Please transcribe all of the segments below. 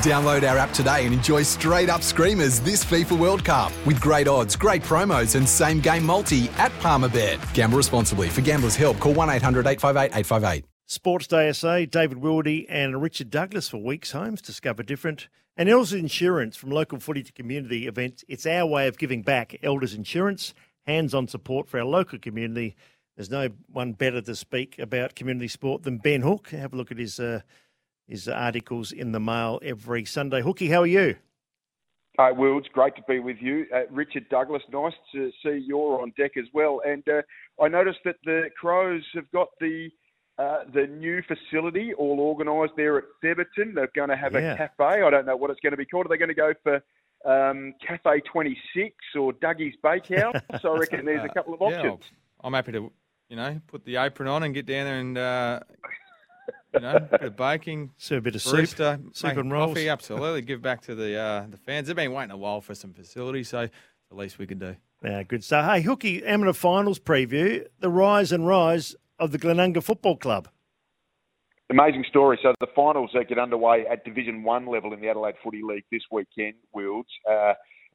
Download our app today and enjoy straight up screamers this FIFA World Cup with great odds, great promos, and same game multi at Palmerbet. Gamble responsibly. For gamblers' help, call 1 800 858 858. Sports Day SA, David Wildy and Richard Douglas for Weeks Homes, Discover Different. And Elders Insurance from local footy to community events. It's our way of giving back. Elders Insurance, hands on support for our local community. There's no one better to speak about community sport than Ben Hook. Have a look at his uh, his articles in the mail every Sunday. Hookie, how are you? Hi, Will. It's great to be with you. Uh, Richard Douglas, nice to see you're on deck as well. And uh, I noticed that the Crows have got the uh, the new facility all organised there at Thebarton. They're going to have Yeah. a cafe. I don't know what it's going to be called. Are they going to go for um, Cafe 26 or Dougie's Bakehouse? I reckon there's a couple of Yeah, options. I'm happy to, you know, put the apron on and get down there and, uh, you know, a bit of baking, Serve a bit of soup, barista, soup make and rolls. coffee, absolutely. Give back to the uh, the fans. They've been waiting a while for some facilities, so the least we could do. Yeah, good stuff. Hey, Hookie, Amateur Finals preview, the rise and rise of the Glenunga Football Club. Amazing story. So the finals uh, get underway at Division One level in the Adelaide Footy League this weekend. Wilds, uh,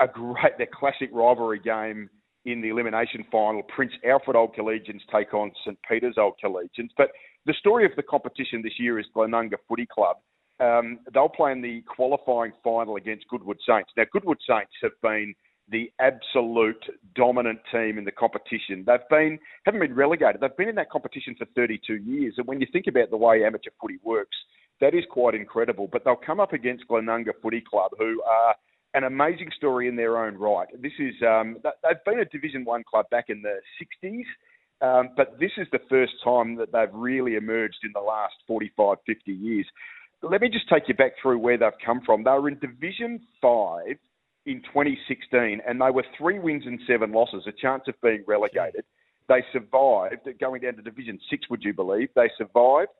a great, their classic rivalry game in the elimination final. Prince Alfred Old Collegians take on St Peter's Old Collegians. But the story of the competition this year is Glenunga Footy Club. Um, they'll play in the qualifying final against Goodwood Saints. Now, Goodwood Saints have been the absolute dominant team in the competition. They've been haven't been relegated. They've been in that competition for 32 years. And when you think about the way amateur footy works, that is quite incredible. But they'll come up against Glenunga Footy Club, who are an amazing story in their own right. This is um, they've been a Division One club back in the 60s. Um, but this is the first time that they've really emerged in the last 45, 50 years. Let me just take you back through where they've come from. They were in Division 5 in 2016, and they were three wins and seven losses, a chance of being relegated. They survived, going down to Division 6, would you believe? They survived,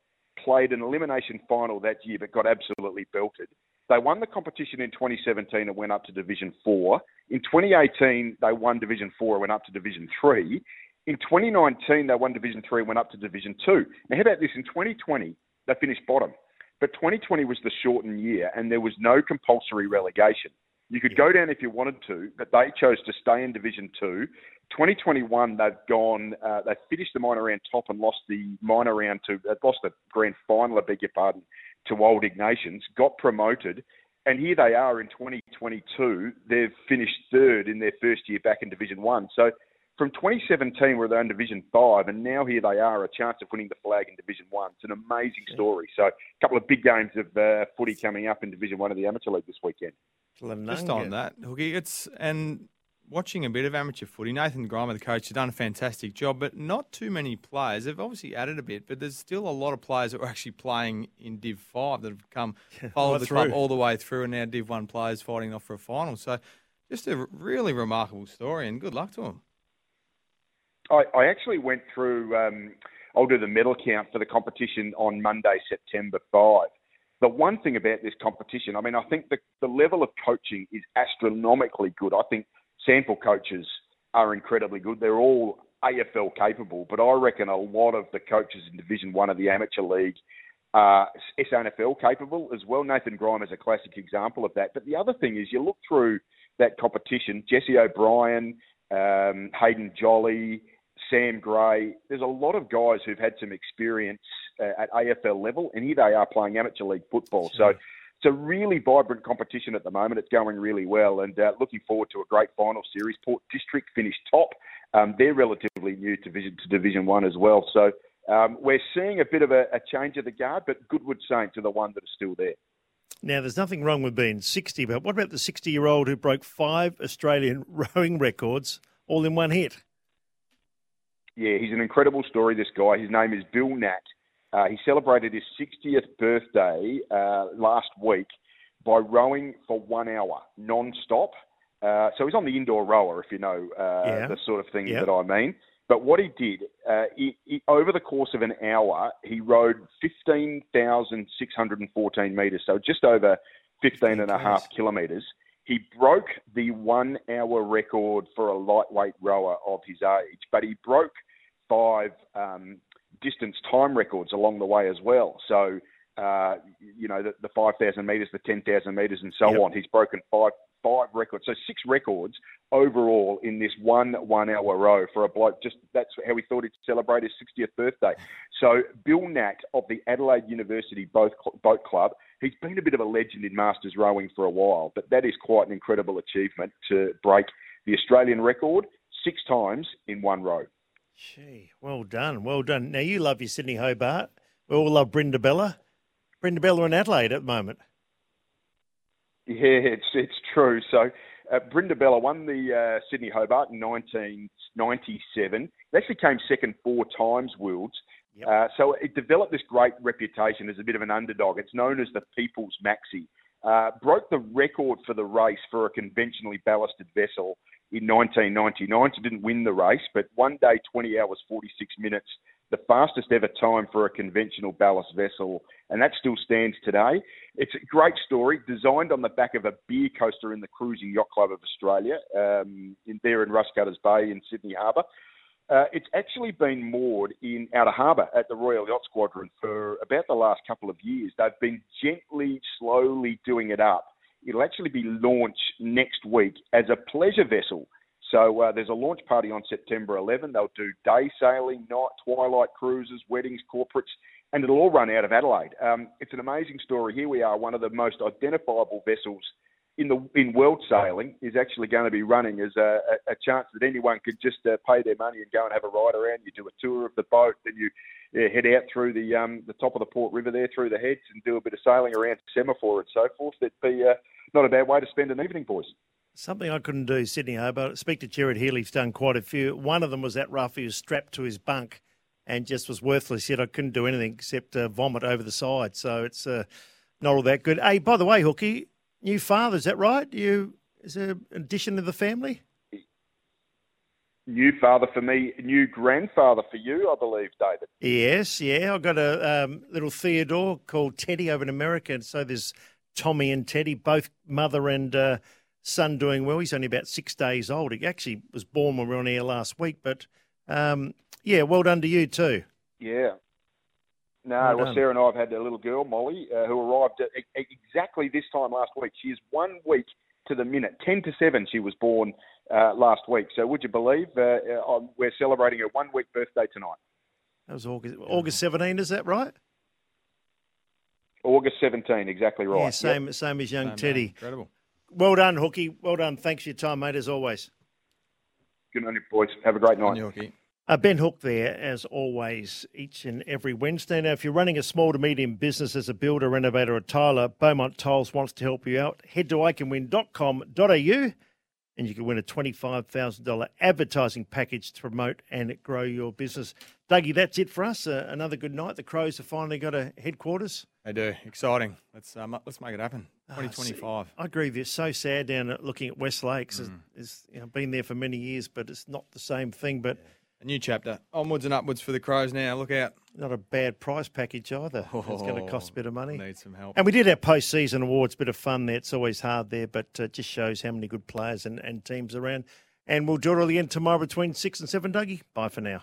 played an elimination final that year, but got absolutely belted. They won the competition in 2017 and went up to Division 4. In 2018, they won Division 4 and went up to Division 3. In 2019, they won Division 3 and went up to Division 2. Now, how about this? In 2020, they finished bottom. But 2020 was the shortened year, and there was no compulsory relegation. You could go down if you wanted to, but they chose to stay in Division 2. 2021, they've gone, uh, they finished the minor round top and lost the minor round to, uh, lost the grand final, I beg your pardon, to Old Ignatians, got promoted, and here they are in 2022. They've finished third in their first year back in Division 1. So from 2017, where they're in Division 5, and now here they are, a chance of winning the flag in Division 1. It's an amazing story. So a couple of big games of uh, footy coming up in Division 1 of the Amateur League this weekend. Just on that, Hookie, it's and watching a bit of amateur footy. Nathan Grima, the coach, has done a fantastic job, but not too many players. They've obviously added a bit, but there's still a lot of players that were actually playing in Div Five that have come followed right the club all the way through, and now Div One players fighting off for a final. So, just a really remarkable story, and good luck to them. I, I actually went through. Um, I'll do the medal count for the competition on Monday, September five. The one thing about this competition, I mean, I think the, the level of coaching is astronomically good. I think sample coaches are incredibly good. They're all AFL capable, but I reckon a lot of the coaches in Division One of the Amateur League are SANFL capable as well. Nathan Grima is a classic example of that. But the other thing is, you look through that competition. Jesse O'Brien, um, Hayden Jolly, Sam Gray. There's a lot of guys who've had some experience uh, at AFL level, and here they are playing amateur league football. So it's a really vibrant competition at the moment. It's going really well, and uh, looking forward to a great final series. Port District finished top. Um, they're relatively new to Division to Division One as well. So um, we're seeing a bit of a, a change of the guard, but Goodwood Saints are the one that are still there. Now, there's nothing wrong with being 60, but what about the 60 year old who broke five Australian rowing records all in one hit? Yeah, he's an incredible story, this guy. His name is Bill Nat. Uh, he celebrated his 60th birthday uh, last week by rowing for one hour non-stop. Uh, so he's on the indoor rower, if you know uh, Yeah. the sort of thing that I mean. But what he did, uh, he, he, over the course of an hour, he rowed 15,614 metres, so just over 15 and a half kilometres. He broke the one hour record for a lightweight rower of his age, but he broke five um, distance time records along the way as well. So, uh, you know, the, the 5,000 metres, the 10,000 metres, and so Yep. on. He's broken five five records, so six records overall in this one one hour row for a bloke. Just that's how he thought he'd celebrate his 60th birthday. So Bill Nat of the Adelaide University Boat Boat Club, he's been a bit of a legend in masters rowing for a while, but that is quite an incredible achievement to break the Australian record six times in one row. Gee, well done, well done. Now you love your Sydney Hobart. We all love Brindabella. Brenda Bella in Adelaide at the moment. Yeah, it's it's true. So, uh, Brindabella won the uh, Sydney Hobart in 1997. It actually came second four times, Wilds. Yep. Uh, so it developed this great reputation as a bit of an underdog. It's known as the People's Maxi. Uh, broke the record for the race for a conventionally ballasted vessel in 1999. So didn't win the race, but one day, 20 hours, 46 minutes, the fastest ever time for a conventional ballast vessel, and that still stands today. It's a great story, designed on the back of a beer coaster in the Cruising Yacht Club of Australia, um, in there in Rushcutters Bay in Sydney Harbour. Uh, it's actually been moored in Outer Harbour at the Royal Yacht Squadron for about the last couple of years. They've been gently, slowly doing it up. It'll actually be launched next week as a pleasure vessel. So uh, there's a launch party on September 11. They'll do day sailing, night twilight cruises, weddings, corporates, and it'll all run out of Adelaide. Um, it's an amazing story. Here we are, one of the most identifiable vessels in the in world sailing is actually going to be running as a, a, chance that anyone could just uh, pay their money and go and have a ride around. You do a tour of the boat, then you head out through the um, the top of the Port River there, through the heads, and do a bit of sailing around Semaphore and so forth. That'd be uh, not a bad way to spend an evening, boys. Something I couldn't do, Sydney Hobart. Speak to Jared Healy, he's done quite a few. One of them was that rough, he was strapped to his bunk and just was worthless. Yet I couldn't do anything except uh, vomit over the side. So it's uh, not all that good. Hey, by the way, Hooky, new father, is that right? You Is there an addition to the family? New father for me, new grandfather for you, I believe, David. Yes, yeah. I've got a um, little Theodore called Teddy over in America. And so there's Tommy and Teddy, both mother and uh, son doing well. He's only about six days old. He actually was born when we were on air last week. But um, yeah, well done to you too. Yeah. No, Well well. Sarah and I have had a little girl, Molly, uh, who arrived at e- exactly this time last week. She is one week to the minute, 10 to 7, she was born uh, last week. So would you believe uh, uh, we're celebrating her one week birthday tonight? That was August, August 17, is that right? August 17, exactly right. Yeah, Yep. same, same as young Same, Teddy. mate. Incredible. Well done, Hooky. Well done. Thanks for your time, mate, as always. Good on you, boys. Have a great night. On you, Hookie. Uh, ben Hook there, as always, each and every Wednesday. Now, if you're running a small to medium business as a builder, renovator, or tiler, Beaumont Tiles wants to help you out. Head to iCanWin.com.au and you can win a $25,000 advertising package to promote and grow your business. Dougie, that's it for us. Uh, another good night. The Crows have finally got a headquarters. They do. Exciting. Let's um, let's make it happen. Ah, 2025. I agree with you. It's so sad down at looking at West Lakes. Mm. It's, it's you know, been there for many years, but it's not the same thing. But A new chapter. Onwards and upwards for the Crows now. Look out. not a bad prize package either. it's going to cost a bit of money. Need some help. And we did have post-season awards, bit of fun there. It's always hard there, but uh, just shows how many good players and, and teams around. And we'll do it all again tomorrow between 6 and 7, Dougie. Bye for now.